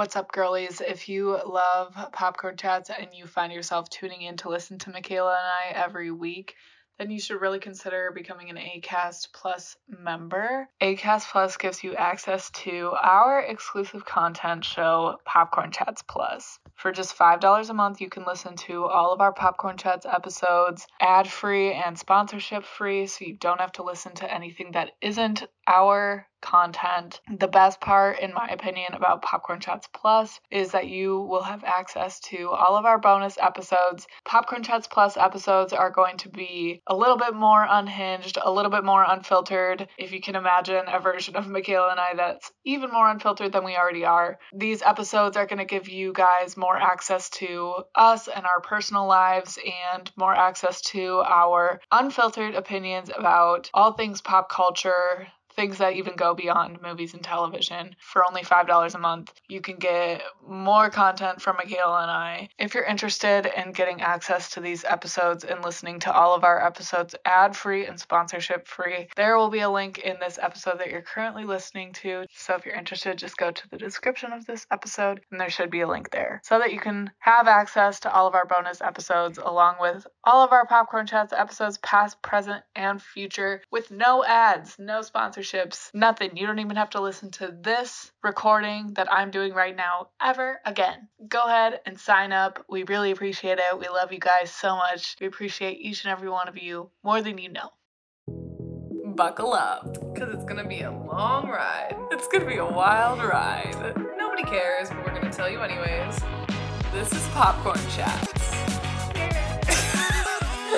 What's up, girlies? If you love popcorn chats and you find yourself tuning in to listen to Michaela and I every week, then you should really consider becoming an ACAST Plus member. ACAST Plus gives you access to our exclusive content show, Popcorn Chats Plus. For just $5 a month, you can listen to all of our Popcorn Chats episodes ad free and sponsorship free, so you don't have to listen to anything that isn't our content. The best part, in my opinion, about Popcorn Chats Plus is that you will have access to all of our bonus episodes. Popcorn Chats Plus episodes are going to be a little bit more unhinged, a little bit more unfiltered. If you can imagine a version of Michaela and I that's even more unfiltered than we already are. These episodes are going to give you guys more access to us and our personal lives and more access to our unfiltered opinions about all things pop culture, things that even go beyond movies and television. For only $5 a month, you can get more content from Michaela and I. If you're interested in getting access to these episodes and listening to all of our episodes ad free and sponsorship free, there will be a link in this episode that you're currently listening to. So if you're interested, just go to the description of this episode and there should be a link there so that you can have access to all of our bonus episodes along with all of our Popcorn Chats episodes, past, present, and future, with no ads, no sponsorships, nothing. You don't even have to listen to this recording that I'm doing right now ever again. Go ahead and sign up. We really appreciate it. We love you guys so much. We appreciate each and every one of you more than you know. Buckle up, because it's gonna be a long ride. It's gonna be a wild ride. Nobody cares, but we're gonna tell you anyways. This is Popcorn Chats.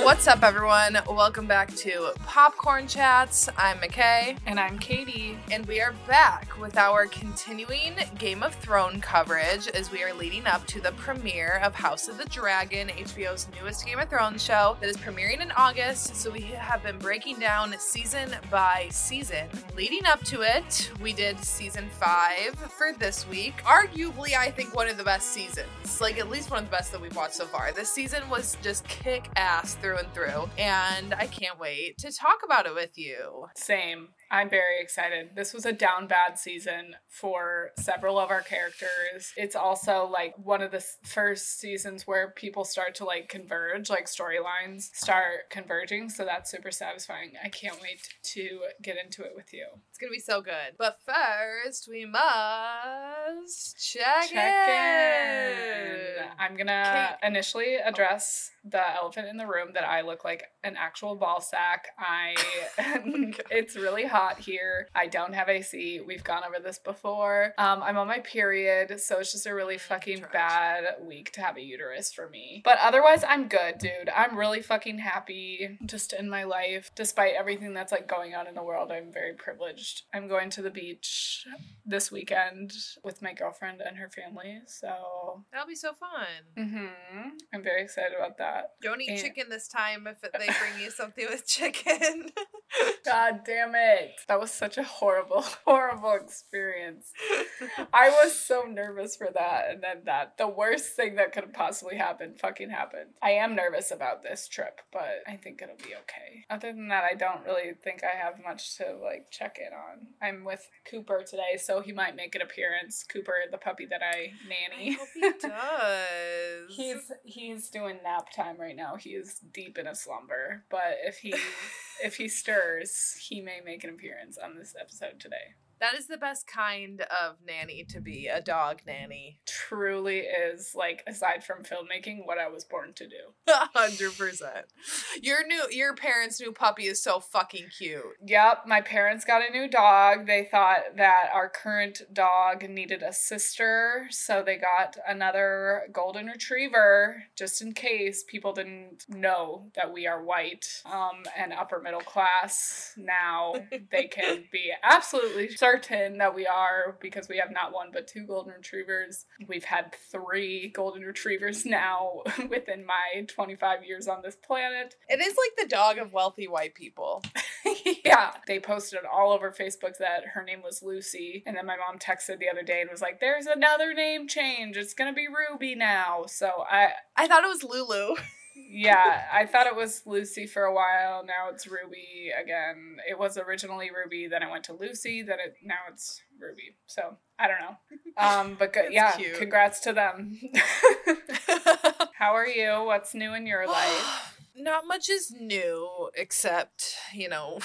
What's up, everyone? Welcome back to Popcorn Chats. I'm McKay. And I'm Katie. And we are back with our continuing Game of Thrones coverage as we are leading up to the premiere of House of the Dragon, HBO's newest Game of Thrones show that is premiering in August. So we have been breaking down season by season. Leading up to it, we did season five for this week. Arguably, I think one of the best seasons. Like, at least one of the best that we've watched so far. This season was just kick ass through and through. And I can't wait to talk about it with you. Same. I'm very excited. This was a down bad season for several of our characters. It's also like one of the first seasons where people start to like converge, like storylines start converging. So that's super satisfying. I can't wait to get into it with you. Gonna be so good. But first, we must check, Check in. in. I'm gonna initially address the elephant in the room that I look like an actual ball sack. I it's really hot here. I don't have AC. We've gone over this before. Um, I'm on my period, so it's just a really fucking Trash. bad week to have a uterus for me. But otherwise, I'm good, dude. I'm really fucking happy just in my life, despite everything that's like going on in the world. I'm very privileged. I'm going to the beach this weekend with my girlfriend and her family, so That'll be so fun. hmm I'm very excited about that. Don't eat And- chicken this time if they bring you something with chicken. God damn it. That was such a horrible, horrible experience. I was so nervous for that. And then that, the worst thing that could have possibly happened, fucking happened. I am nervous about this trip, but I think it'll be okay. Other than that, I don't really think I have much to like check in on. I'm with Cooper today, so he might make an appearance. Cooper, the puppy that I I nanny. hope he does. He's he's doing nap time right now. He is deep in a slumber. But if he if he stirs, he may make an appearance on this episode today. That is the best kind of nanny to be a dog nanny. Truly is like aside from filmmaking, what I was born to do. Hundred percent. Your new your parents' new puppy is so fucking cute. Yep, my parents got a new dog. They thought that our current dog needed a sister, so they got another golden retriever just in case people didn't know that we are white um, and upper middle class. Now they can be absolutely certain that we are because we have not one but two golden retrievers. We've had three golden retrievers now within my 25 years on this planet. It is like the dog of wealthy white people. yeah. They posted it all over Facebook that her name was Lucy. And then my mom texted the other day and was like, there's another name change. It's going to be Ruby now. So I, I thought it was Lulu. Yeah, I thought it was Lucy for a while. Now it's Ruby again. It was originally Ruby, then it went to Lucy, then it now it's Ruby. So I don't know. Um, but good, yeah, cute. congrats to them. How are you? What's new in your life? Not much is new except, you know,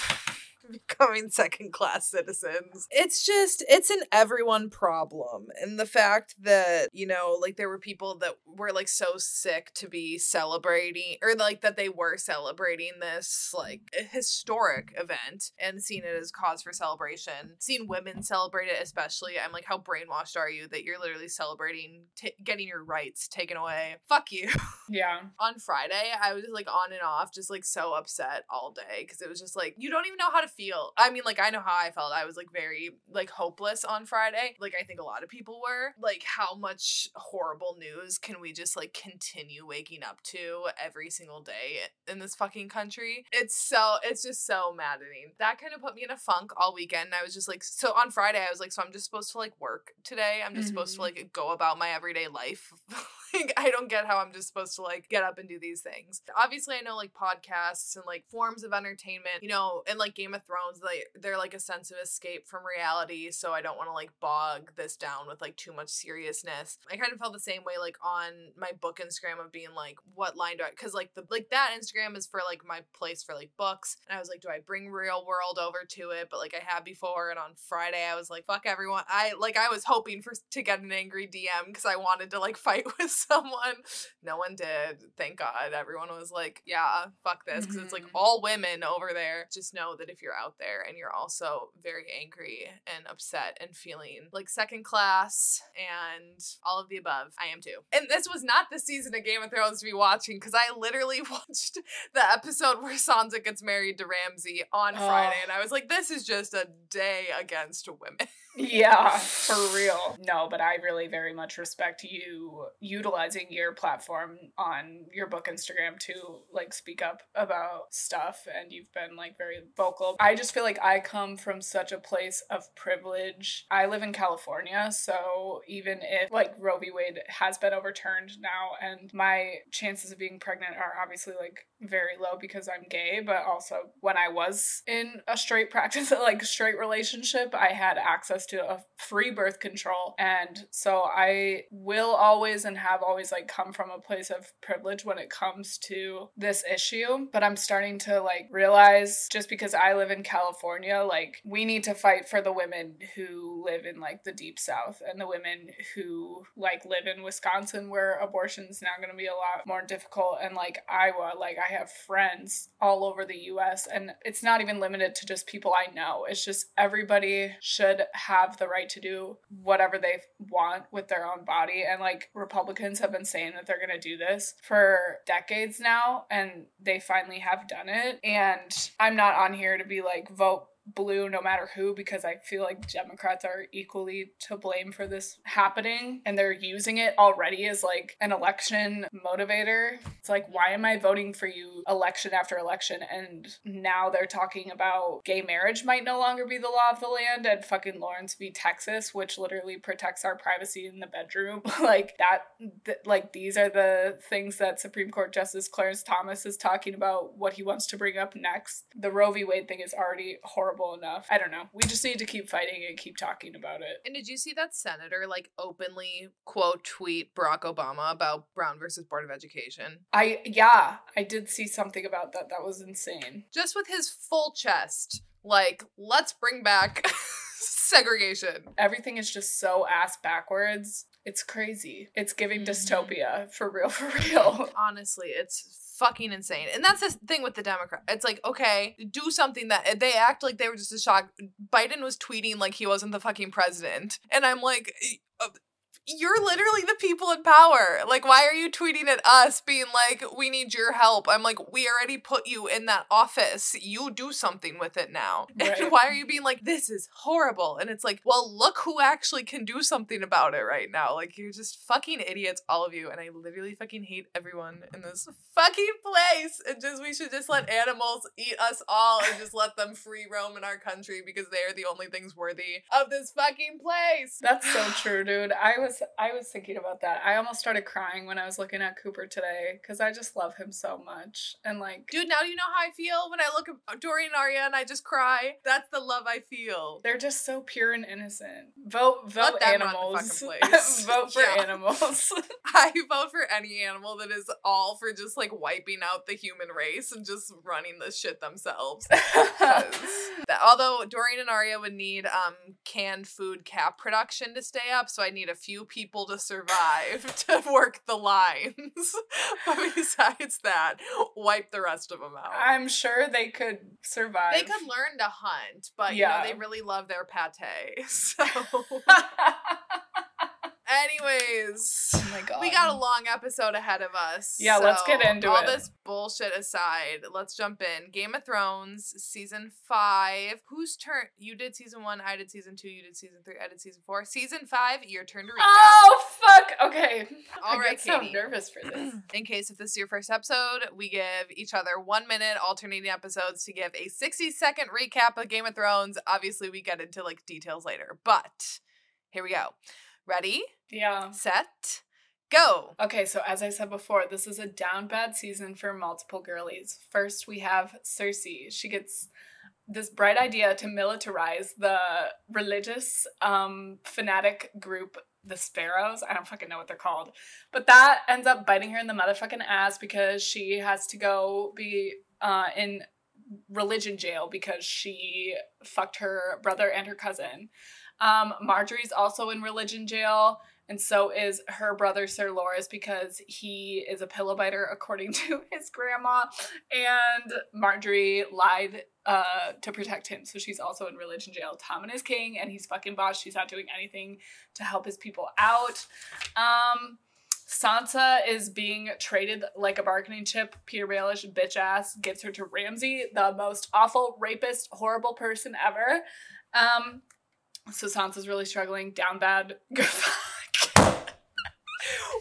becoming second class citizens. It's just, it's an everyone problem. And the fact that, you know, like there were people that were like so sick to be celebrating, or like that they were celebrating this like historic event and seeing it as cause for celebration. Seeing women celebrate it, especially, I'm like, how brainwashed are you that you're literally celebrating t- getting your rights taken away? Fuck you. Yeah. on Friday, I was like on and off, just like so upset all day because it was just like you don't even know how to feel. I mean, like I know how I felt. I was like very like hopeless on Friday. Like I think a lot of people were. Like how much horrible news can we just like continue waking up to every single day in this fucking country? It's so it's just so maddening. That kind of put me in a funk all weekend. I was just like so on Friday I was like so I'm just supposed to like work today. I'm just supposed to Mhm. like go about my everyday life. like I don't get how I'm just supposed to like get up and do these things. Obviously, I know like podcasts and like forms of entertainment, you know, and like Game of Thrones, like they're like a sense of escape from reality. So I don't want to like bog this down with like too much seriousness. I kind of felt the same way like on my book Instagram of being like, what line do I? Because like the like that Instagram is for like my place for like books, and I was like, do I bring real world over to it? But like I had before, and on Friday I was like, fuck everyone. I like I was hoping for to get an angry DM because I wanted to like fight with someone. No one did. Thank God. Everyone was like, yeah, fuck this. Because it's like Mhm. all women over there. Just know that if you're out there and you're also very angry and upset and feeling like second class and all of the above, I am too. And this was not the season of Game of Thrones to be watching because I literally watched the episode where Sansa gets married to Ramsay on Friday. Oh. And I was like, this is just a day against women. Yeah, for real. No, but I really very much respect you utilizing your platform on your book Instagram to like speak up about stuff and you've been like very vocal. I just feel like I come from such a place of privilege. I live in California, so even if like Roe v. Wade has been overturned now and my chances of being pregnant are obviously like very low because I'm gay, but also when I was in a straight practice, like straight relationship, I had access to a free birth control. And so I will always and have always like come from a place of privilege when it comes to this issue. But I'm starting to like realize just because I live in California, like we need to fight for the women who live in like the deep south and the women who like live in Wisconsin where abortion's now going to be a lot more difficult and like Iowa, like I have friends all over the US and it's not even limited to just people I know. It's just everybody should have the right to do whatever they want with their own body. And like Republicans have been saying that they're going to do this for decades now and they finally have done it. And I'm not on here to be like vote blue no matter who because I feel like Democrats are equally to blame for this happening and they're using it already as like an election motivator. It's like, why am I voting for you election after election? And now they're talking about gay marriage might no longer be the law of the land and fucking Lawrence v. Texas, which literally protects our privacy in the bedroom. like that, th- like these are the things that Supreme Court Justice Clarence Thomas is talking about what he wants to bring up next. The Roe v. Wade thing is already horrible enough. I don't know. We just need to keep fighting and keep talking about it. And did you see that senator like openly quote tweet Barack Obama about Brown versus Board of Education? I yeah, I did see something about that. That was insane. Just with his full chest, like, let's bring back segregation. Everything is just so ass backwards. It's crazy. It's giving Mhm. dystopia for real, for real. Honestly, it's fucking insane. And that's the thing with the Democrat. It's like, okay, do something that they act like they were just a shock. Biden was tweeting like he wasn't the fucking president. And I'm like, uh, you're literally the people in power. Like, why are you tweeting at us being like, we need your help? I'm like, we already put you in that office. You do something with it now. Right. And why are you being like, this is horrible? And it's like, well, look who actually can do something about it right now. Like, you're just fucking idiots, all of you. And I literally fucking hate everyone in this fucking place. And just, we should just let animals eat us all and just let them free roam in our country because they are the only things worthy of this fucking place. That's so true, dude. I was I was thinking about that. I almost started crying when I was looking at Cooper today because I just love him so much. And like, Dude, now you know how I feel when I look at Dorian and Arya and I just cry. That's the love I feel. they're just so pure and innocent. Vote, vote Let them run the animals. vote for Yeah. animals. I vote for any animal that is all for just like wiping out the human race and just running this shit themselves. that, although Dorian and Arya would need um canned food cap production to stay up, so I need a few people to survive to work the lines. but besides that, wipe the rest of them out. I'm sure they could survive. they could learn to hunt, but you Yeah. know they really love their pate. So, anyways, oh my god. we got a long episode ahead of us. Yeah, let's get into all it. All this bullshit aside, let's jump in. Game of Thrones season five. Whose turn? You did season one. I did season two. You did season three. I did season four. Season five. Your turn to recap. Oh fuck. Okay. All I right, get so nervous for this. In case if this is your first episode, we give each other one minute alternating episodes to give a 60 second recap of Game of Thrones. Obviously, we get into like details later, but here we go. Ready, Yeah. set, go. Okay, so as I said before, this is a down bad season for multiple girlies. First, we have Cersei. She gets this bright idea to militarize the religious um, fanatic group, the Sparrows. I don't fucking know what they're called. But that ends up biting her in the motherfucking ass because she has to go be uh, in religion jail because she fucked her brother and her cousin. Um, Margaery's also in religion jail and so is her brother Sir Loras because he is a pillow biter according to his grandma. And Margaery lied uh, to protect him, so she's also in religion jail. Tommen is king, and he's fucking boss. She's not doing anything to help his people out. Um, Sansa is being traded like a bargaining chip. Petyr Baelish, bitch ass, gets her to Ramsay, the most awful, rapist, horrible person ever. Um, so Sansa's really struggling. Down bad. Good fuck.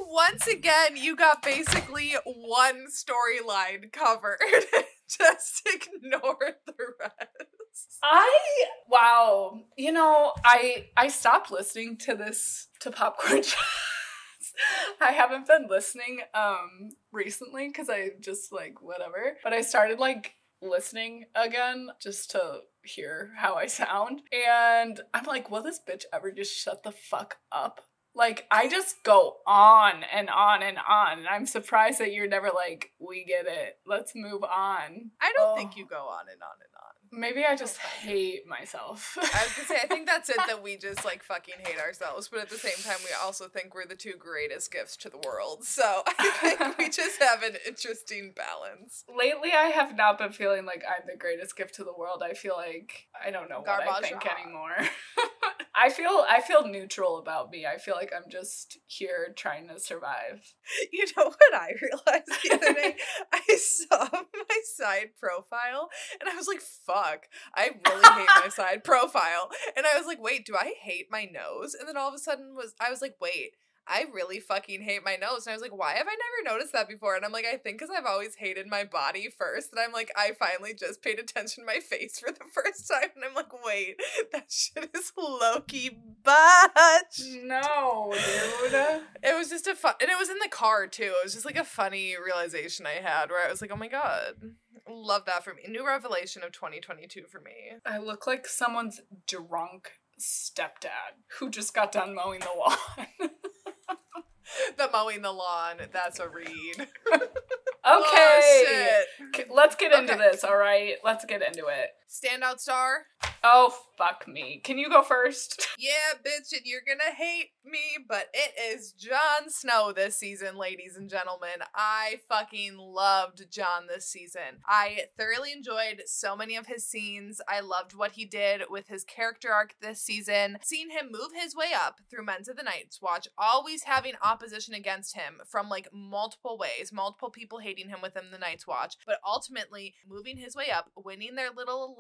Once again, you got basically one storyline covered. Just ignore the rest. I wow. You know, I I stopped listening to this to popcorn. I haven't been listening um recently cuz I just like whatever. But I started like listening again just to hear how I sound. And I'm like, will this bitch ever just shut the fuck up? Like I just go on and on and on. And I'm surprised that you're never like, we get it. Let's move on. I don't Oh. think you go on and on and on. Maybe I just hate myself. I was gonna say, I think that's it that we just like fucking hate ourselves, but at the same time, we also think we're the two greatest gifts to the world. So I think we just have an interesting balance. Lately, I have not been feeling like I'm the greatest gift to the world. I feel like I don't know what I Garbage. think anymore. I feel I feel neutral about me. I feel like I'm just here trying to survive. You know what I realized the other day? I saw my side profile and I was like, fuck, I really hate my side profile. And I was like, wait, do I hate my nose? And then all of a sudden was I was like, wait, I really fucking hate my nose. And I was like, why have I never noticed that before? And I'm like, I think because I've always hated my body first. And I'm like, I finally just paid attention to my face for the first time. And I'm like, wait, that shit is low key butch. No, dude. It was just a fun, and it was in the car too. It was just like a funny realization I had where I was like, oh my god, love that for me. New revelation of 2022 for me. I look like someone's drunk stepdad who just got done mowing the lawn. The mowing the lawn, that's a read. okay. Oh, shit. Let's get into Okay. this, all right? Let's get into it. Standout star? Oh, fuck me. Can you go first? Yeah, bitch, and you're gonna hate me, but it is Jon Snow this season, ladies and gentlemen. I fucking loved Jon this season. I thoroughly enjoyed so many of his scenes. I loved what he did with his character arc this season. Seeing him move his way up through Men's of the Night's Watch, always having opposition against him from like multiple ways, multiple people hating him within the Night's Watch, but ultimately moving his way up, winning their little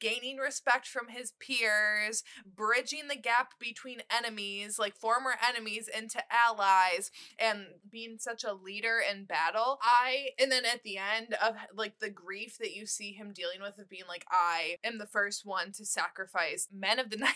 gaining respect from his peers, bridging the gap between enemies, like former enemies, into allies, and being such a leader in battle. I, and then at the end of like the grief that you see him dealing with of being like, I am the first one to sacrifice men of the night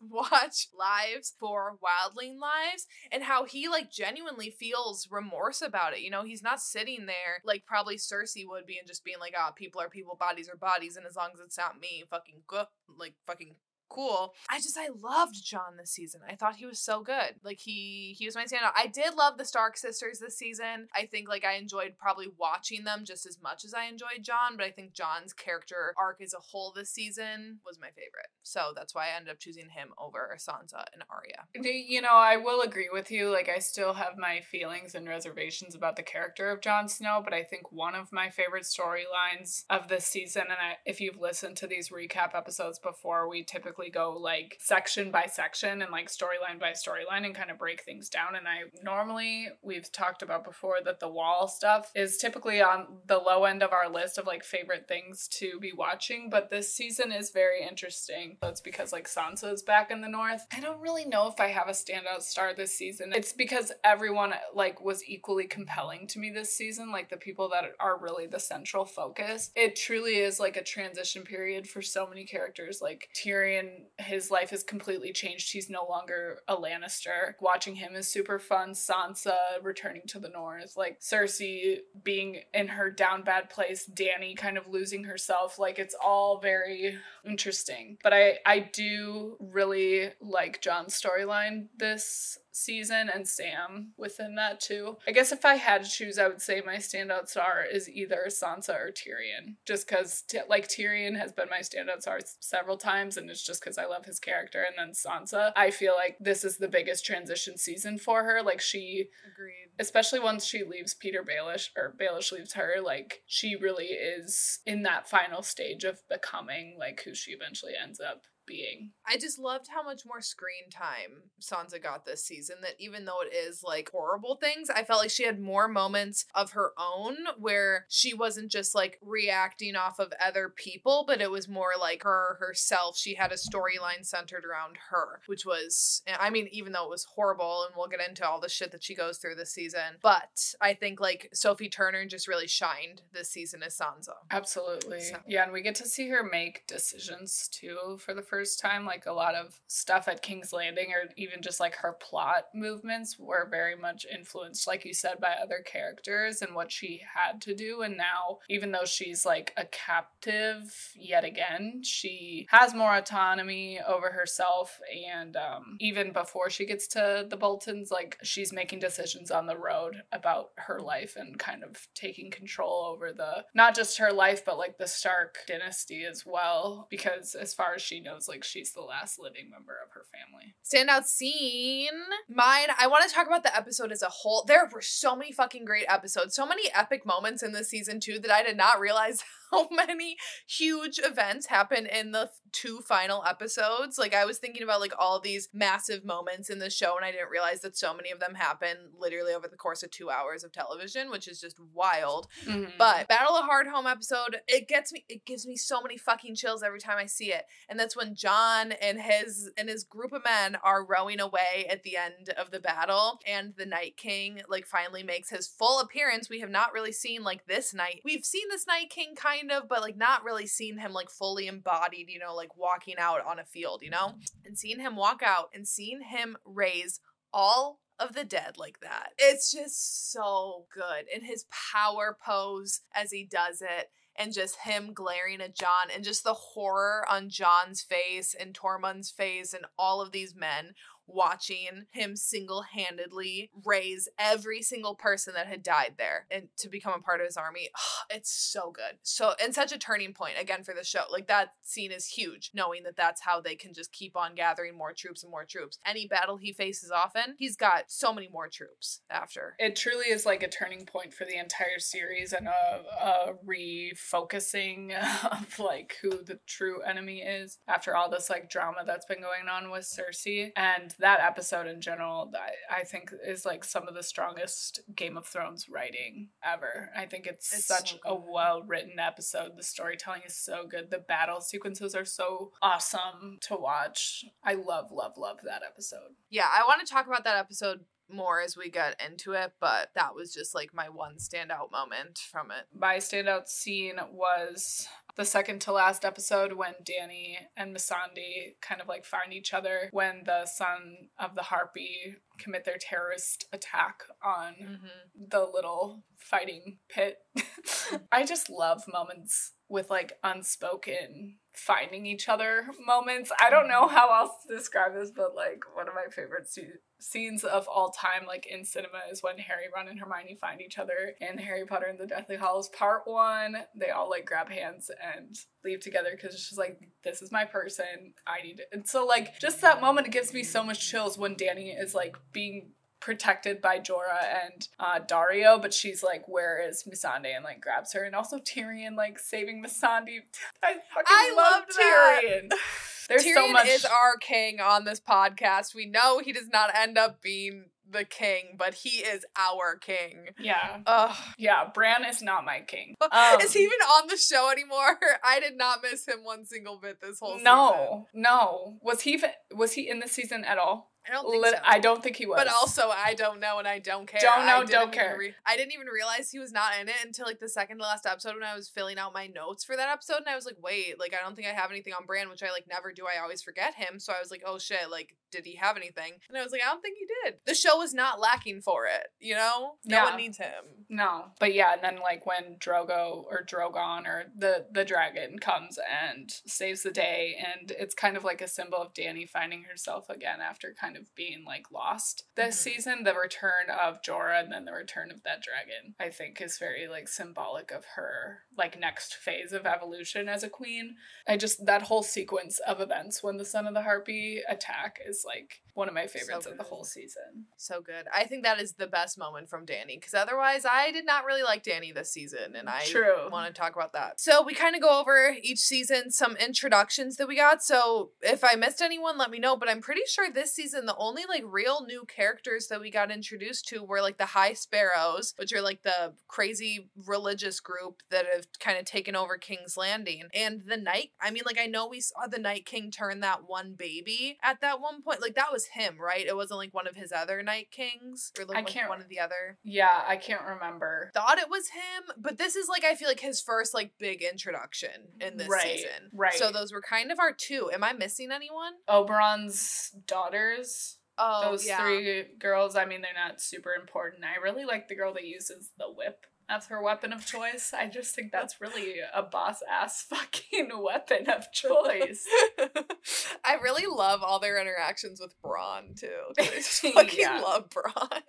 watch lives for wildling lives, and how he like genuinely feels remorse about it. You know, he's not sitting there like probably Cersei would be and just being like, ah, oh, people are people, bodies are bodies, and as long as it's not me, fucking good, like fucking cool. I just I loved Jon this season. I thought he was so good. Like he he was my standout. I did love the Stark sisters this season. I think like I enjoyed probably watching them just as much as I enjoyed Jon, but I think Jon's character arc as a whole this season was my favorite. So that's why I ended up choosing him over Sansa and Arya. You know, I will agree with you. Like I still have my feelings and reservations about the character of Jon Snow, but I think one of my favorite storylines of this season and I, if you've listened to these recap episodes before, we typically go like section by section and like storyline by storyline and kind of break things down. And I normally, we've talked about before that the wall stuff is typically on the low end of our list of like favorite things to be watching, but this season is very interesting. That's because like Sansa is back in the north. I don't really know if I have a standout star this season. It's because everyone like was equally compelling to me this season, like the people that are really the central focus. It truly is like a transition period for so many characters. Like Tyrion his life has completely changed. He's no longer a Lannister. Watching him is super fun. Sansa returning to the north, like Cersei being in her down bad place, Dany kind of losing herself. Like it's all very interesting. But I I do really like Jon's storyline this season and Sam within that too. I guess if I had to choose, I would say my standout star is either Sansa or Tyrion. Just because, t- like, Tyrion has been my standout star several times, and it's just because I love his character. And then Sansa, I feel like this is the biggest transition season for her. Like, she, agreed, especially once she leaves Petyr Baelish or Baelish leaves her, like, she really is in that final stage of becoming like who she eventually ends up being. I just loved how much more screen time Sansa got this season. That even though it is like horrible things, I felt like she had more moments of her own where she wasn't just like reacting off of other people, but it was more like her herself. She had a storyline centered around her, which was, eh, I mean, even though it was horrible, and we'll get into all the shit that she goes through this season, but I think like Sophie Turner just really shined this season as Sansa. Absolutely. So. Yeah, and we get to see her make decisions too for the first time. Like a lot of stuff at King's Landing, or even just like her plot movements, were very much influenced, like you said, by other characters and what she had to do. And now, even though she's like a captive yet again, she has more autonomy over herself. And um, even before she gets to the Boltons, like she's making decisions on the road about her life and kind of taking control over the not just her life, but like the Stark dynasty as well. Because as far as she knows, like she's the last living member of her family. Standout scene. Mine, I want to talk about the episode as a whole. There were so many fucking great episodes, so many epic moments in this season too that I did not realize how many huge events happen in the two final episodes. Like I was thinking about like all these massive moments in the show and I didn't realize that so many of them happen literally over the course of 2 hours of television, which is just wild. Mm-hmm. But Battle of Hardhome episode, it gets me it gives me so many fucking chills every time I see it. And that's when Jon and his and his group of men are rowing away at the end of the battle and the Night King like finally makes his full appearance. We have not really seen like this night. We've seen this Night King kind kind of, but like not really seen him like fully embodied, you know, like walking out on a field, you know? And seeing him walk out and seeing him raise all of the dead like that. It's just so good. And his power pose as he does it and just him glaring at Jon and just the horror on Jon's face and Tormund's face and all of these men watching him single-handedly raise every single person that had died there and to become a part of his army. It's so good. So and such a turning point again for the show. Like that scene is huge knowing that that's how they can just keep on gathering more troops and more troops. Any battle he faces often, he's got so many more troops after. It truly is like a turning point for the entire series and a, a refocusing of like who the true enemy is after all this like drama that's been going on with Cersei and that episode in general, I, I think is like some of the strongest Game of Thrones writing ever. I think it's, It's such so a well written episode. The storytelling is so good. The battle sequences are so awesome to watch. I love, love, love that episode. Yeah, I want to talk about that episode more as we get into it, but that was just like my one standout moment from it. My standout scene was the second to last episode when Dany and Missandei kind of like find each other when the son of the harpy commit their terrorist attack on Mm-hmm. the little fighting pit. I just love moments with like unspoken finding each other moments. I don't know how else to describe this, but like one of my favorite sce- scenes of all time, like in cinema, is when Harry, Ron, and Hermione find each other in Harry Potter and the Deathly Hallows Part One. They all like grab hands and leave together because it's just like this is my person. I need it. And so like just that moment, it gives me so much chills when Dany is like being protected by Jorah and uh, Daario, but she's like, "Where is Missandei?" and like grabs her, and also Tyrion like saving Missandei. I fucking I love loved that. Tyrion. There's Tyrion so much. is our king on this podcast. We know he does not end up being the king, but he is our king. yeah, Ugh. yeah. Bran is not my king. Um, is he even on the show anymore? I did not miss him one single bit this whole season. No, no. Was he was he in the season at all? I don't think Lit- so. I don't think he was. But also, I don't know and I don't care. Don't know, I don't care. re- I didn't even realize he was not in it until like the second to last episode when I was filling out my notes for that episode. And I was like, wait, like, I don't think I have anything on Bran, which I like never do. I always forget him. So I was like, oh shit, like, did he have anything? And I was like, I don't think he did. The show was not lacking for it, you know? No Yeah. one needs him. No, but yeah, and then like when Drogo or Drogon or the the dragon comes and saves the day, and it's kind of like a symbol of Dany finding herself again after kind of being like lost this Mhm. season. The return of Jorah and then the return of that dragon, I think, is very like symbolic of her like next phase of evolution as a queen. I just that whole sequence of events when the son of the harpy attack is like one of my favorites of the whole season. So good. I think that is the best moment from Dany because otherwise, I did not really like Dany this season, and I True. want to talk about that. So we kind of go over each season some introductions that we got. So if I missed anyone, let me know. But I'm pretty sure this season the only like real new characters that we got introduced to were like the High Sparrows, which are like the crazy religious group that have kind of taken over King's Landing, and the Night. I mean, like I know we saw the Night King turn that one baby at that one point. Like that was him, right? It wasn't like one of his other Night Kings or like I one- can't- one of the other Yeah, I can't remember. thought it was him, but this is like I feel like his first like big introduction in this Right, season. right. So those were kind of our two. Am I missing anyone? Oberyn's daughters. Oh, those yeah. three girls, I mean, they're not super important. I really like the girl that uses the whip as her weapon of choice. I just think that's really a boss ass fucking weapon of choice. I really love all their interactions with Bronn too. I just fucking Yeah. love Bronn.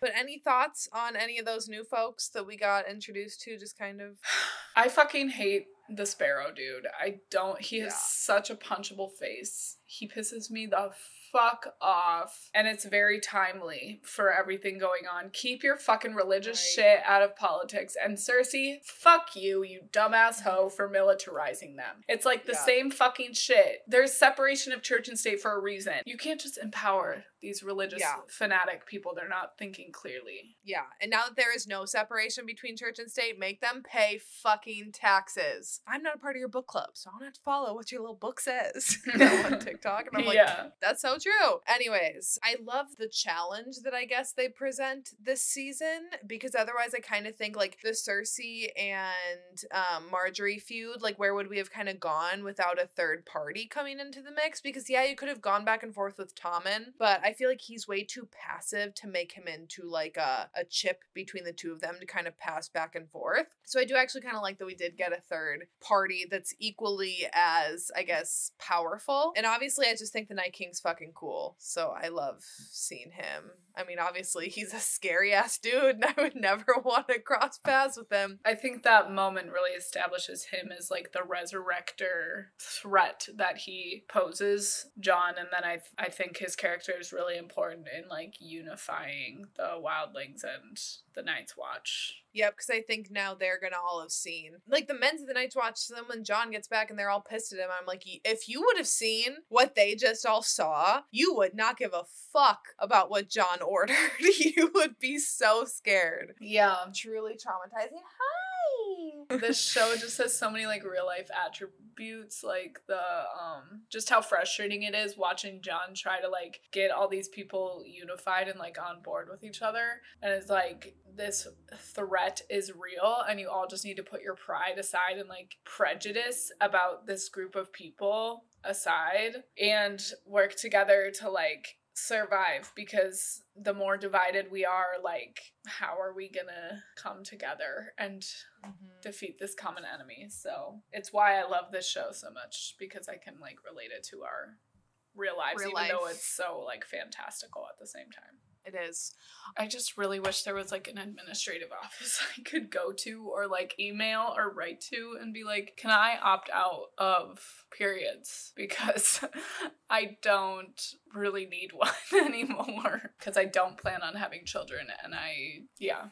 but any thoughts on any of those new folks that we got introduced to? Just kind of. I fucking hate the sparrow dude. I don't. He has Yeah. such a punchable face. He pisses me the fuck off. And it's very timely for everything going on. Keep your fucking religious Right. shit out of politics. And Cersei, fuck you, you dumbass mm-hmm. hoe, for militarizing them. It's like the Yeah. same fucking shit. There's separation of church and state for a reason. You can't just empower these religious Yeah. fanatic people. They're not thinking clearly. Yeah, and now that there is no separation between church and state, make them pay fucking taxes. I'm not a part of your book club, so I don't have to follow what your little book says on TikTok. And I'm like, yeah. that's so true. Anyways, I love the challenge that I guess they present this season because otherwise I kind of think like the Cersei and um, Margaery feud, like where would we have kind of gone without a third party coming into the mix? Because yeah, you could have gone back and forth with Tommen, but I feel like he's way too passive to make him into like a, a chip between the two of them to kind of pass back and forth. So I do actually kind of like that we did get a third party that's equally as, I guess, powerful. And obviously, I just think the Night King's fucking cool. So I love seeing him. I mean, obviously, he's a scary ass dude, and I would never want to cross paths with him. I think that moment really establishes him as like the resurrector threat that he poses Jon and then I I think his character is really important in like unifying the wildlings and the Night's Watch Yep, because I think now they're gonna all have seen. Like the men's of the Night's Watch, then when Jon gets back and they're all pissed at him, I'm like, if you would have seen what they just all saw, you would not give a fuck about what Jon ordered. you would be so scared. Yeah. Truly traumatizing. Hi. This show just has so many like real life attributes like the um just how frustrating it is watching Jon try to like get all these people unified and like on board with each other. And it's like this threat is real and you all just need to put your pride aside and like prejudice about this group of people aside and work together to like survive because the more divided we are like how are we gonna come together and mm-hmm. defeat this common enemy so it's why i love this show so much because i can like relate it to our real lives real even life. though it's so like fantastical at the same time it is. I just really wish there was like an administrative office I could go to or like email or write to and be like, can I opt out of periods? Because I don't really need one anymore. Because I don't plan on having children and I, yeah,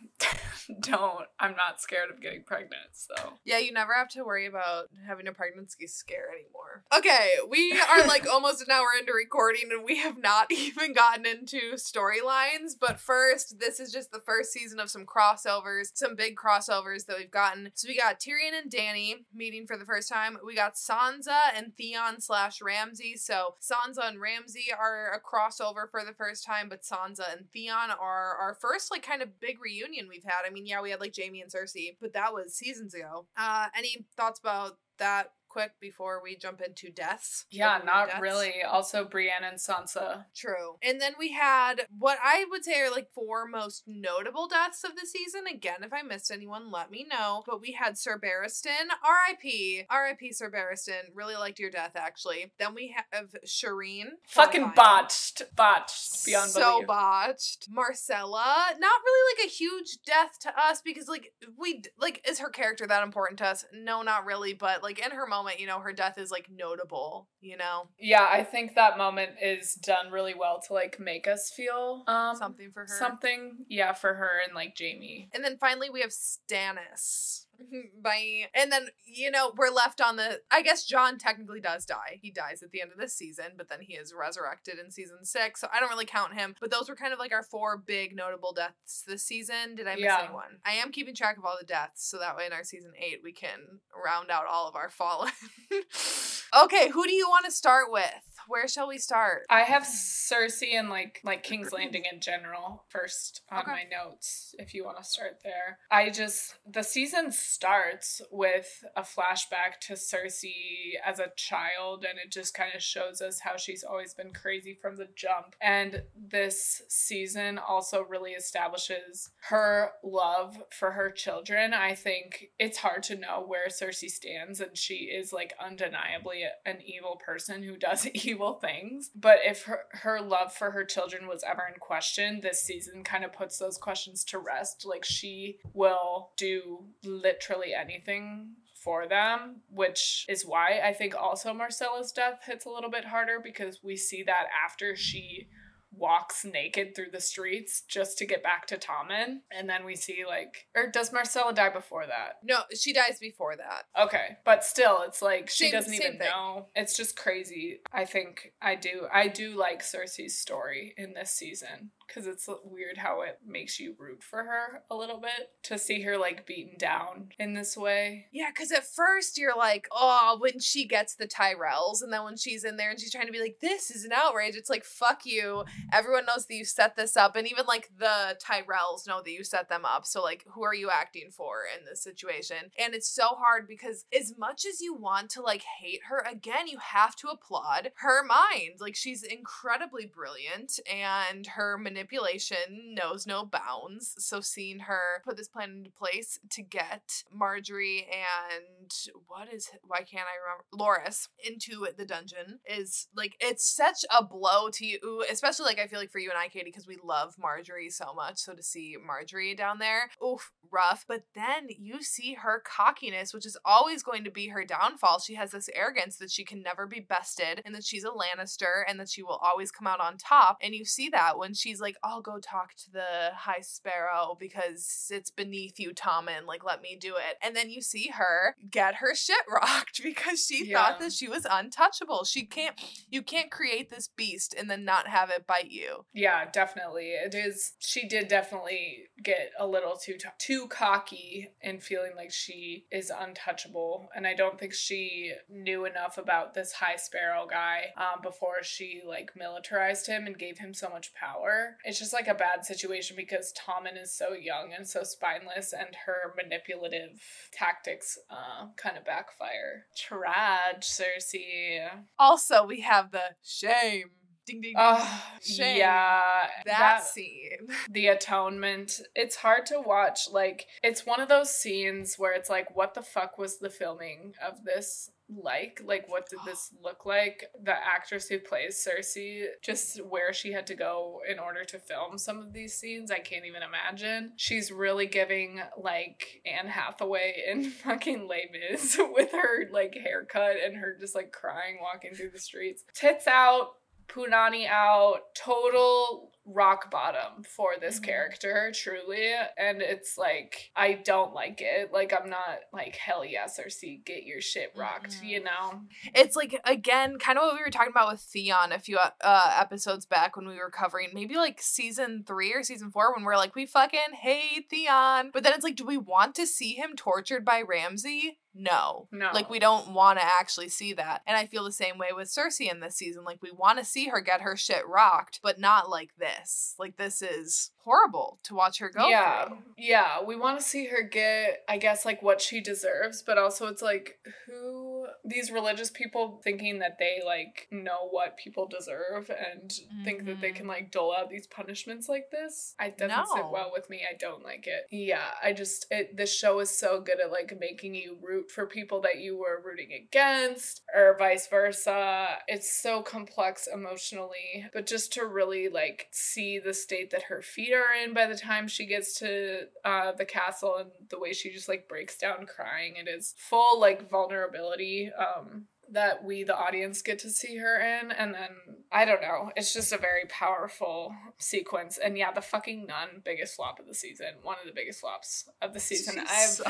don't, I'm not scared of getting pregnant. So, yeah, you never have to worry about having a pregnancy scare anymore. Okay, we are like almost an hour into recording and we have not even gotten into storyline lines, but first, this is just the first season of some crossovers, some big crossovers that we've gotten. So we got Tyrion and Danny meeting for the first time. We got Sansa and Theon slash Ramsay. So Sansa and Ramsay are a crossover for the first time, but Sansa and Theon are our first like kind of big reunion we've had. I mean, yeah, we had like Jaime and Cersei, but that was seasons ago. Uh, any thoughts about that quick before we jump into deaths? Yeah, not deaths? really. Also, Brienne and Sansa. True. And then we had what I would say are like four most notable deaths of the season. Again, if I missed anyone, let me know. But we had Sir Barristan, R.I.P. R.I.P. Sir Barristan. Really liked your death, actually. Then we have Shireen. Fucking botched. Botched. Beyond belief. so belief. botched. Myrcella. Not really like a huge death to us because like we like is her character that important to us? No, not really. But like in her moment moment, you know, her death is like notable, you know? Yeah, I think that moment is done really well to like make us feel um something for her. Something, yeah, for her and like Jaime. And then finally we have Stannis. Bye. And then, you know, we're left on the. I guess Jon technically does die. He dies at the end of this season, but then he is resurrected in season six. So I don't really count him. But those were kind of like our four big notable deaths this season. Did I miss yeah. anyone? I am keeping track of all the deaths so that way in our season eight we can round out all of our fallen. okay, who do you want to start with? Where shall we start? I have Cersei and like like King's Landing in general first on okay. my notes. If you want to start there, I just the season starts with a flashback to Cersei as a child, and it just kind of shows us how she's always been crazy from the jump. And this season also really establishes her love for her children. I think it's hard to know where Cersei stands, and she is like undeniably an evil person who does evil evil things. But if her, her love for her children was ever in question, this season kind of puts those questions to rest. Like she will do literally anything for them, which is why I think also Myrcella's death hits a little bit harder because we see that after she walks naked through the streets just to get back to Tommen. And then we see like or does Myrcella die before that? No, she dies before that. Okay. But still it's like she same, doesn't even thing. know. It's just crazy. I think I do I do like Cersei's story in this season because it's weird how it makes you root for her a little bit to see her like beaten down in this way. Yeah, because at first you're like, oh, when she gets the Tyrells, and then when she's in there and she's trying to be like, this is an outrage, it's like, fuck you. Everyone knows that you set this up, and even like the Tyrells know that you set them up. So, like, who are you acting for in this situation? And it's so hard because as much as you want to like hate her, again, you have to applaud her mind. Like, she's incredibly brilliant, and her manipulation manipulation knows no bounds. So seeing her put this plan into place to get Margaery and what is why can't I remember Loras into the dungeon is like it's such a blow to you, especially like I feel like for you and I, Katie, because we love Margaery so much. So to see Margaery down there, oof, rough. But then you see her cockiness, which is always going to be her downfall. She has this arrogance that she can never be bested and that she's a Lannister and that she will always come out on top. And you see that when she's like like, I'll go talk to the High Sparrow because it's beneath you, Tommen. Like, let me do it. And then you see her get her shit rocked because she Yeah. thought that she was untouchable. She can't, you can't create this beast and then not have it bite you. Yeah, definitely. It is. She did definitely get a little too too cocky in feeling like she is untouchable, and I don't think she knew enough about this High Sparrow guy um, before she like militarized him and gave him so much power. It's just like a bad situation because Tommen is so young and so spineless, and her manipulative tactics uh, kind of backfire. Trad, Cersei. Also, we have the shame. Ding ding. ding. Oh, Shame. yeah. that, scene. the atonement it's hard to watch like it's one of those scenes where it's like what the fuck was the filming of this like like what did this look like the actress who plays cersei just where she had to go in order to film some of these scenes i can't even imagine she's really giving like anne hathaway in fucking Les Mis with her like haircut and her just like crying walking through the streets tits out Punani out, total rock bottom for this Mhm. character, truly. And it's like, I don't like it. Like, I'm not like, hell yes, Cersei, get your shit rocked, Mhm. you know? It's like again, kind of what we were talking about with Theon a few uh, episodes back when we were covering maybe like season three or season four when we're like, we fucking hate Theon, but then it's like, do we want to see him tortured by Ramsay? No. No. Like we don't want to actually see that. And I feel the same way with Cersei in this season. Like we want to see her get her shit rocked, but not like this. Like this is horrible to watch her go yeah. through. Yeah. We want to see her get, I guess, like what she deserves, but also it's like, who, these religious people thinking that they like know what people deserve and think that they can like dole out these punishments like this. I doesn't sit well with me. I don't like it. Yeah. I just, it, this show is so good at like making you root for people that you were rooting against or vice versa. It's so complex emotionally, but just to really like see the state that her feet are in by the time she gets to uh, the castle and the way she just like breaks down crying, it is full like vulnerability. Um, that we the audience get to see her in and then i don't know it's just a very powerful sequence and yeah the fucking nun biggest flop of the season one of the biggest flops of the season i've.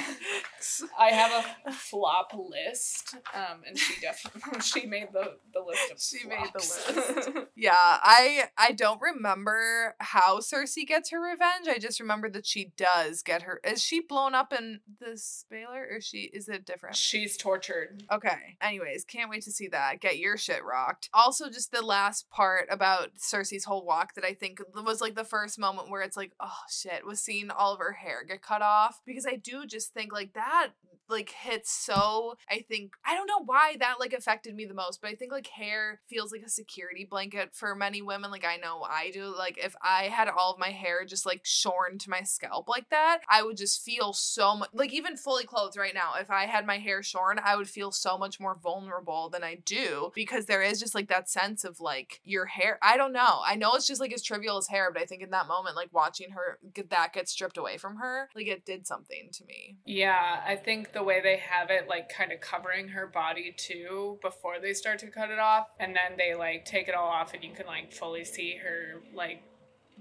I have a flop list, um, and she definitely she made the the list of She made the list. Yeah, I I don't remember how Cersei gets her revenge. I just remember that she does get her. Is she blown up in this Baelor, or is she is it different? She's tortured. Okay. Anyways, can't wait to see that. Get your shit rocked. Also, just the last part about Cersei's whole walk that I think was like the first moment where it's like, oh shit, was seeing all of her hair get cut off. Because I do just think like that like hits so I think I don't know why that like affected me the most, but I think like hair feels like a security blanket for many women. Like I know I do. Like if I had all of my hair just like shorn to my scalp like that, I would just feel so much like even fully clothed right now, if I had my hair shorn, I would feel so much more vulnerable than I do because there is just like that sense of like your hair. I don't know. I know it's just like as trivial as hair, but I think in that moment, like watching her get that get stripped away from her, like it did something to me. Yeah, I think the way they have it, like kind of covering her body too, before they start to cut it off, and then they like take it all off, and you can like fully see her like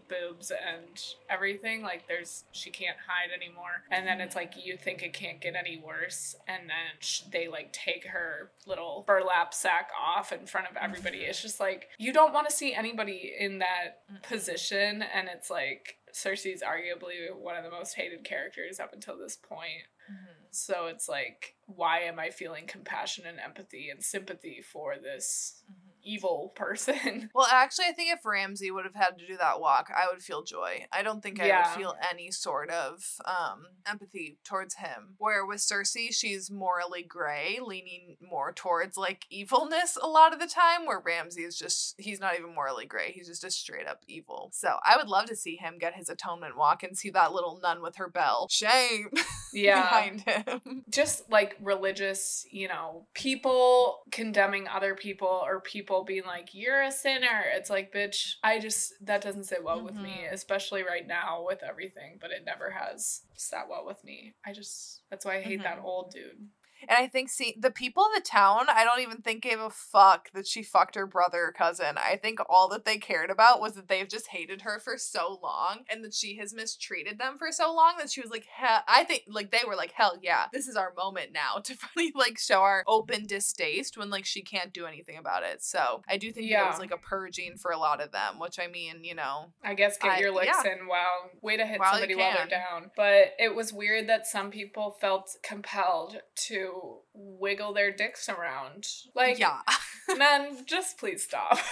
boobs and everything like there's she can't hide anymore. And then it's like you think it can't get any worse. And then sh- they like take her little burlap sack off in front of everybody. Mm-hmm. It's just like you don't want to see anybody in that mm. position. And it's like Cersei's arguably one of the most hated characters up until this point. Mm-hmm. So it's like, why am I feeling compassion and empathy and sympathy for this mm-hmm. Evil person? Well, actually, I think if Ramsay would have had to do that walk, I would feel joy. I don't think I Yeah. would feel any sort of um, empathy towards him. Where with Cersei, she's morally gray, leaning more towards like evilness a lot of the time. Where Ramsay is just, he's not even morally gray. He's just a straight up evil. So I would love to see him get his atonement walk and see that little nun with her bell. Shame Yeah. behind him. Just like religious, you know, people condemning other people or people being like, you're a sinner. It's like, bitch, I just, that doesn't sit well with me, Mhm. especially right now with everything, but it never has sat well with me. I just, that's why I hate that Mhm. old dude. And I think see the people of the town, I don't even think gave a fuck that she fucked her brother or cousin. I think all that they cared about was that they've just hated her for so long and that she has mistreated them for so long that she was like, hell, I think like they were like, hell yeah, this is our moment now to finally like show our open distaste when like she can't do anything about it. So I do think yeah. it was like a purging for a lot of them, which I mean, you know, I guess get I, your licks yeah. in. Wow, way to hit while somebody while they're down. But it was weird that some people felt compelled to oh wiggle their dicks around. Like, yeah. men, just please stop.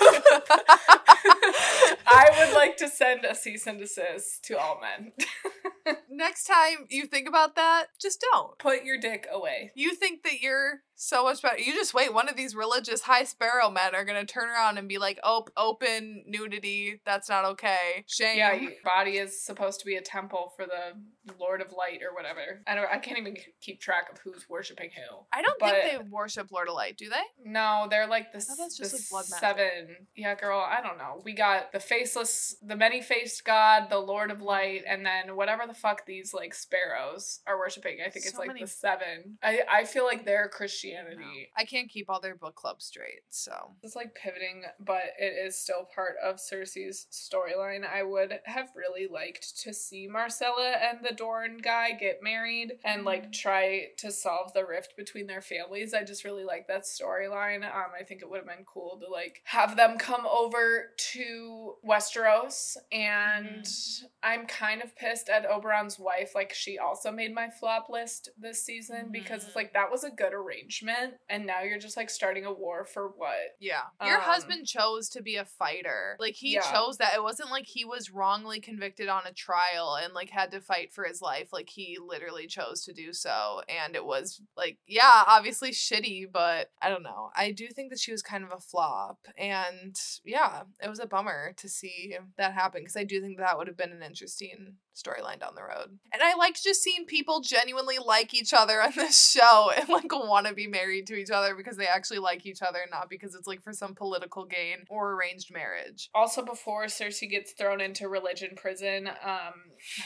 I would like to send a cease and desist to all men. Next time you think about that, just don't. Put your dick away. You think that you're so much better. You just wait. One of these religious high sparrow men are gonna turn around and be like, "Oh, open nudity. That's not okay. Shame." Yeah, your body is supposed to be a temple for the Lord of Light or whatever. I don't. I can't even keep track of who's worshiping who. I don't but, think they worship Lord of Light. Do they? No, they're like the, oh, the like blood seven. Yeah, girl. I don't know. We got the faceless, the many faced God, the Lord of Light, and then whatever the fuck these like sparrows are worshiping. I think so it's like many... the seven. I I feel like they're Christianity. No. I can't keep all their book clubs straight, so. It's like pivoting, but it is still part of Cersei's storyline. I would have really liked to see Myrcella and the Dorne guy get married and like mm-hmm. try to solve the rift between their families. I just really like that storyline. Um, I think it would have been cool to like have them come over to Westeros and mm. I'm kind of pissed at Oberyn's wife. Like she also made my flop list this season mm. because it's mm-hmm. like that was a good arrangement arrangement and now you're just like starting a war for what? Yeah. Your um, husband chose to be a fighter. Like he yeah. chose that. It wasn't like he was wrongly convicted on a trial and like had to fight for his life. Like he literally chose to do so and it was like yeah, obviously shitty, but I don't know. I do think that she was kind of a flop and yeah, it was a bummer to see that happen because I do think that would have been an interesting storyline down the road. And I liked just seeing people genuinely like each other on this show and like want to be married to each other because they actually like each other, not because it's like for some political gain or arranged marriage. Also, before Cersei gets thrown into religion prison, um,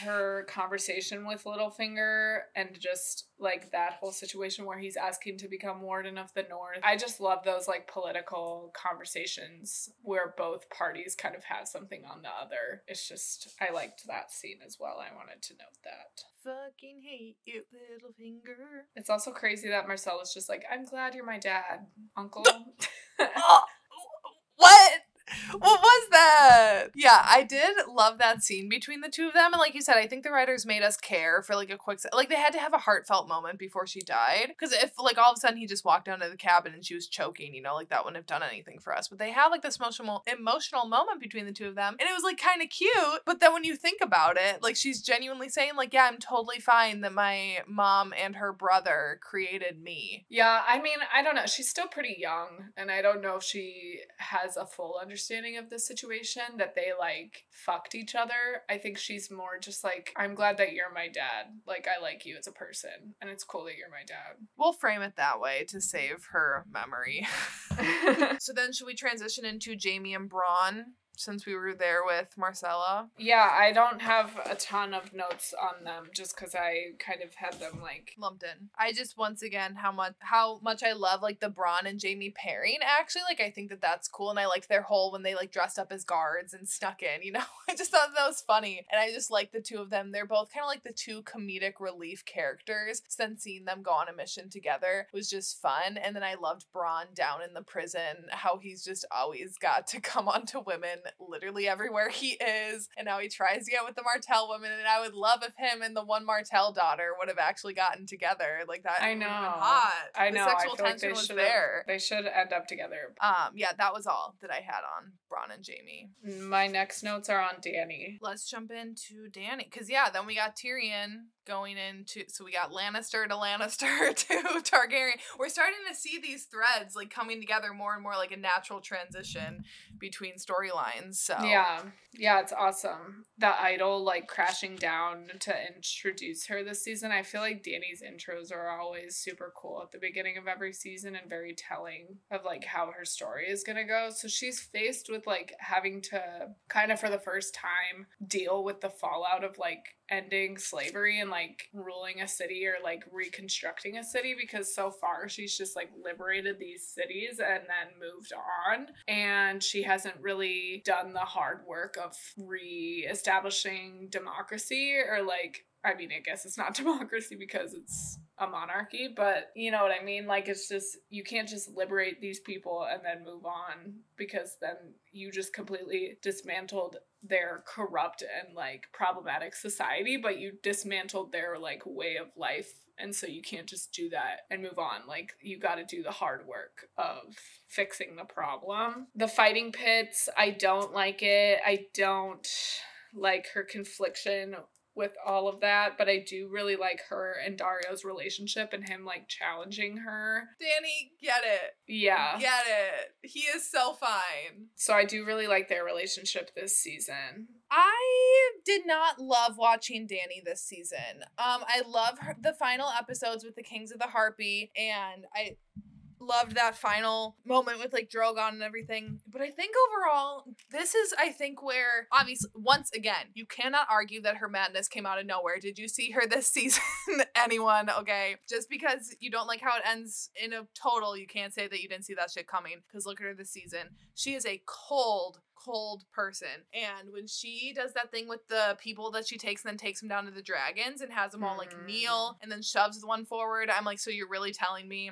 her conversation with Littlefinger and just like that whole situation where he's asking to become warden of the north. I just love those like political conversations where both parties kind of have something on the other. It's just I liked that scene as well. I wanted to note that. Fucking hate you, Littlefinger. It's also crazy that Myrcella's just like, I'm glad you're my dad, uncle. Oh, what? what was that? Yeah, I did love that scene between the two of them. And like you said, I think the writers made us care for like a quick, like they had to have a heartfelt moment before she died. Because if like all of a sudden he just walked down to the cabin and she was choking, you know, like that wouldn't have done anything for us. But they had like this emotional, emotional moment between the two of them. And it was like kind of cute. But then when you think about it, like she's genuinely saying, like, yeah, I'm totally fine that my mom and her brother created me. Yeah, I mean, I don't know. She's still pretty young. And I don't know if she has a full understanding of the situation that they like fucked each other. I think she's more just like, I'm glad that you're my dad. Like, I like you as a person, and it's cool that you're my dad. We'll frame it that way to save her memory. so then, should we transition into Jaime and Bronn? Since we were there with Myrcella. Yeah, I don't have a ton of notes on them just because I kind of had them like lumped in. I just once again how much how much I love like the Bronn and Jaime pairing. Actually, like I think that that's cool, and I liked their whole when they like dressed up as guards and snuck in. You know, I just thought that was funny, and I just like the two of them. They're both kind of like the two comedic relief characters. Since seeing them go on a mission together was just fun, and then I loved Bronn down in the prison, how he's just always got to come onto women literally everywhere he is, and now he tries to get with the Martell woman. And I would love if him and the one Martell daughter would have actually gotten together like that. I know, hot. I know. The sexual I tension like was there. They should end up together. Um, yeah, that was all that I had on Bronn and Jaime. My next notes are on Dany. Let's jump into Dany, because yeah, then we got Tyrion going into so we got Lannister to Lannister to Targaryen. We're starting to see these threads like coming together more and more like a natural transition between storylines. So Yeah. Yeah, it's awesome. The idol like crashing down to introduce her this season. I feel like Dany's intros are always super cool at the beginning of every season and very telling of like how her story is gonna go. So she's faced with with like having to kind of for the first time deal with the fallout of like ending slavery and like ruling a city or like reconstructing a city because so far she's just like liberated these cities and then moved on. And she hasn't really done the hard work of re-establishing democracy or like I mean, I guess it's not democracy because it's a monarchy, but you know what I mean? Like, it's just, you can't just liberate these people and then move on because then you just completely dismantled their corrupt and like problematic society, but you dismantled their like way of life. And so you can't just do that and move on. Like, you got to do the hard work of fixing the problem. The fighting pits, I don't like it. I don't like her confliction with all of that, but I do really like her and Daario's relationship and him like challenging her. Dany, get it. Yeah. Get it. He is so fine. So I do really like their relationship this season. I did not love watching Dany this season. Um I love her, the final episodes with the Kings of the Harpy and I loved that final moment with like Drogon and everything. But I think overall, this is I think where obviously once again, you cannot argue that her madness came out of nowhere. Did you see her this season? Anyone? Okay. Just because you don't like how it ends in a total, you can't say that you didn't see that shit coming. Because look at her this season. She is a cold cold person. And when she does that thing with the people that she takes and then takes them down to the dragons and has them all like kneel mm. and then shoves one forward, I'm like, so you're really telling me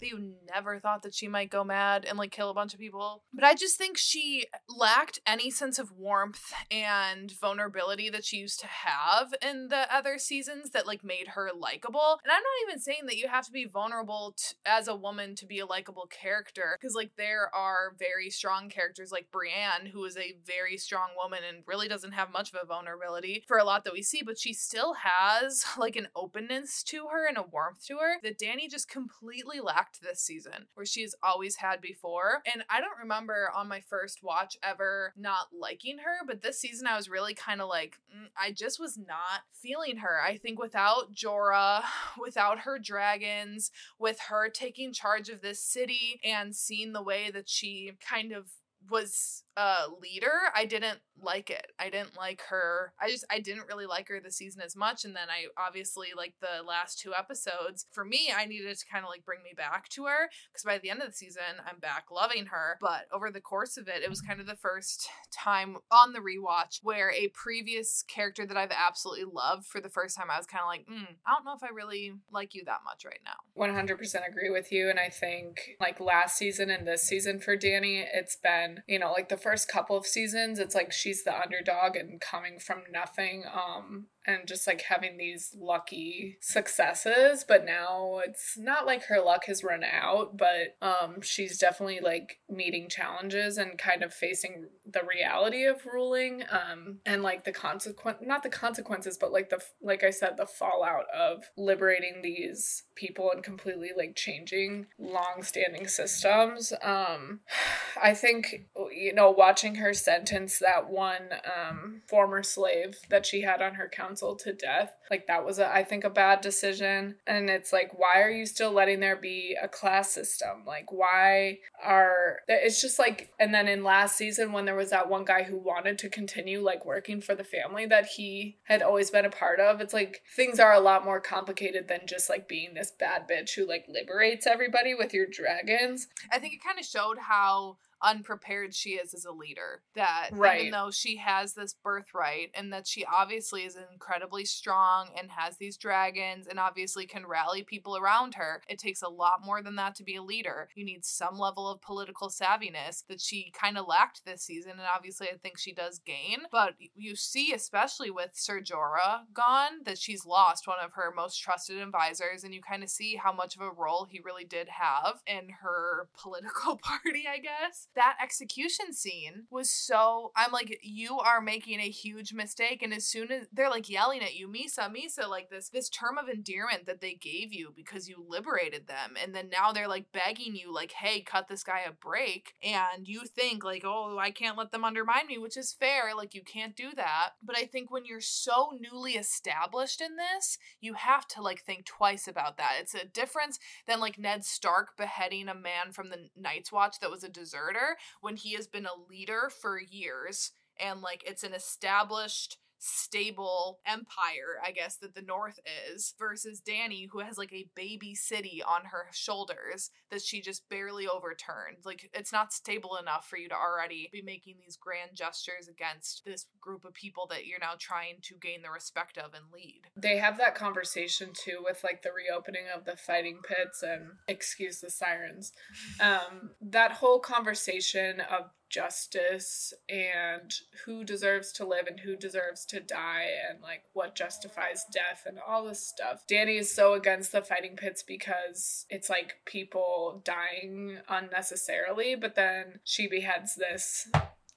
that you never thought that she might go mad and like kill a bunch of people. But I just think she lacked any sense of warmth and vulnerability that she used to have in the other seasons that like made her likable. And I'm not even saying that you have to be vulnerable as a woman to be a likable character because like there are very strong characters like Brienne who is a very strong woman and really doesn't have much of a vulnerability for a lot that we see, but she still has like an openness to her and a warmth to her that Dany just completely lacked this season, where she's always had before. And I don't remember on my first watch ever not liking her, but this season I was really kind of like, mm, I just was not feeling her. I think without Jorah, without her dragons, with her taking charge of this city and seeing the way that she kind of was a leader, I didn't like it. I didn't like her. I just I didn't really like her this season as much and then I obviously like the last two episodes. For me, I needed to kind of like bring me back to her because by the end of the season, I'm back loving her, but over the course of it, it was kind of the first time on the rewatch where a previous character that I've absolutely loved for the first time I was kind of like, mm, I don't know if I really like you that much right now. 100% agree with you and I think like last season and this season for Dany, it's been, you know, like the first couple of seasons, it's like she's the underdog and coming from nothing um and just like having these lucky successes but now it's not like her luck has run out but um she's definitely like meeting challenges and kind of facing the reality of ruling um and like the consequence not the consequences but like the like I said the fallout of liberating these people and completely like changing long-standing systems. Um I think you know watching her sentence that one um former slave that she had on her council to death. Like that was a, I think a bad decision. And it's like why are you still letting there be a class system? Like why are it's just like and then in last season when there was that one guy who wanted to continue like working for the family that he had always been a part of it's like things are a lot more complicated than just like being this bad bitch who like liberates everybody with your dragons. I think it kind of showed how unprepared she is as a leader. That Right. even though she has this birthright and that she obviously is incredibly strong and has these dragons and obviously can rally people around her, it takes a lot more than that to be a leader. You need some level of political savviness that she kind of lacked this season, and obviously I think she does gain. But you see, especially with Ser Jorah gone, that she's lost one of her most trusted advisors, and you kind of see how much of a role he really did have in her political party, I guess that execution scene was so I'm like, you are making a huge mistake. And as soon as they're like yelling at you, Mhysa, Mhysa, like this this term of endearment that they gave you because you liberated them. And then now they're like begging you, like, hey, cut this guy a break. And you think, like, oh, I can't let them undermine me, which is fair. Like, you can't do that. But I think when you're so newly established in this, you have to like think twice about that. It's a difference than like Ned Stark beheading a man from the Night's Watch that was a deserter when he has been a leader for years and like it's an established stable empire, I guess, that the North is, versus Dany, who has like a baby city on her shoulders that she just barely overturned. Like, it's not stable enough for you to already be making these grand gestures against this group of people that you're now trying to gain the respect of and lead. They have that conversation too with like the reopening of the fighting pits and excuse the sirens. Um, that whole conversation of justice and who deserves to live and who deserves to die and like what justifies death and all this stuff. Dany is so against the fighting pits because it's like people dying unnecessarily, but then she beheads this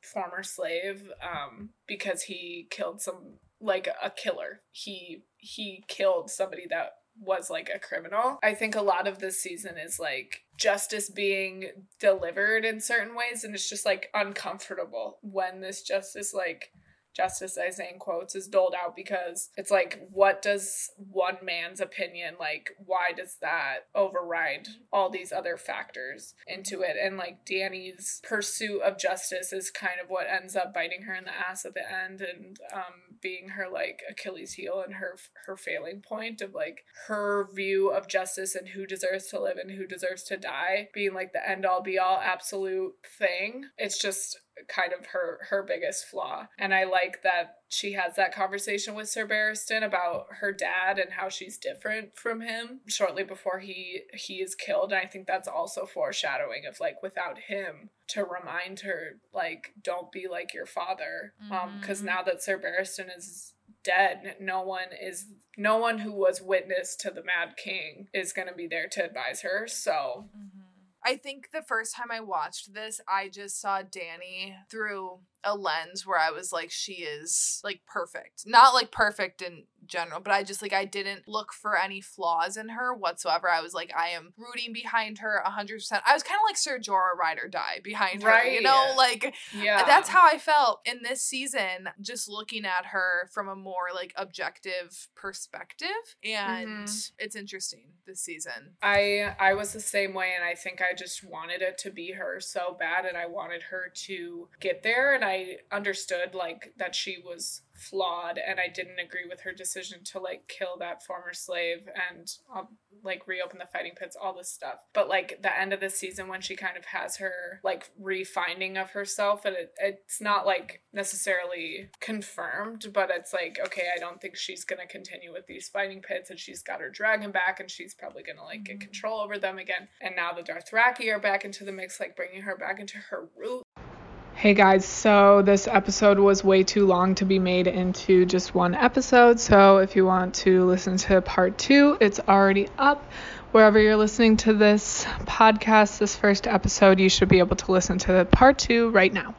former slave um because he killed some like a killer. He he killed somebody that was like a criminal. I think a lot of this season is like justice being delivered in certain ways and it's just like uncomfortable when this justice like justice I say in quotes is doled out because it's like what does one man's opinion like why does that override all these other factors into it and like Dany's pursuit of justice is kind of what ends up biting her in the ass at the end and um being her like Achilles heel and her her failing point of like her view of justice and who deserves to live and who deserves to die being like the end all be all absolute thing. It's just kind of her her biggest flaw. And i like that she has that conversation with sir barristan about her dad and how she's different from him shortly before he he is killed. And i think that's also foreshadowing of like without him to remind her like don't be like your father. Mm-hmm. um because now that sir barristan is dead no one is no one who was witness to the mad king is going to be there to advise her. So mm-hmm I think the first time I watched this, I just saw Dany through a lens where I was like, she is like perfect. Not like perfect in general, but I just like, I didn't look for any flaws in her whatsoever. I was like, I am rooting behind her 100%. I was kind of like Sir Jorah ride or die behind right. her, you know? Like, yeah. that's how I felt in this season, just looking at her from a more like objective perspective. And mm-hmm. it's interesting this season. I I was the same way and I think I just wanted it to be her so bad and I wanted her to get there and I understood like that she was flawed and I didn't agree with her decision to like kill that former slave and um, like reopen the fighting pits, all this stuff. But like the end of the season when she kind of has her like refinding of herself and it, it's not like necessarily confirmed, but it's like, okay, I don't think she's gonna continue with these fighting pits and she's got her dragon back and she's probably gonna like get mm-hmm. control over them again. And now the Dothraki are back into the mix, like bringing her back into her root Hey guys, so this episode was way too long to be made into just one episode. So if you want to listen to part two, it's already up. Wherever you're listening to this podcast, this first episode, you should be able to listen to part two right now.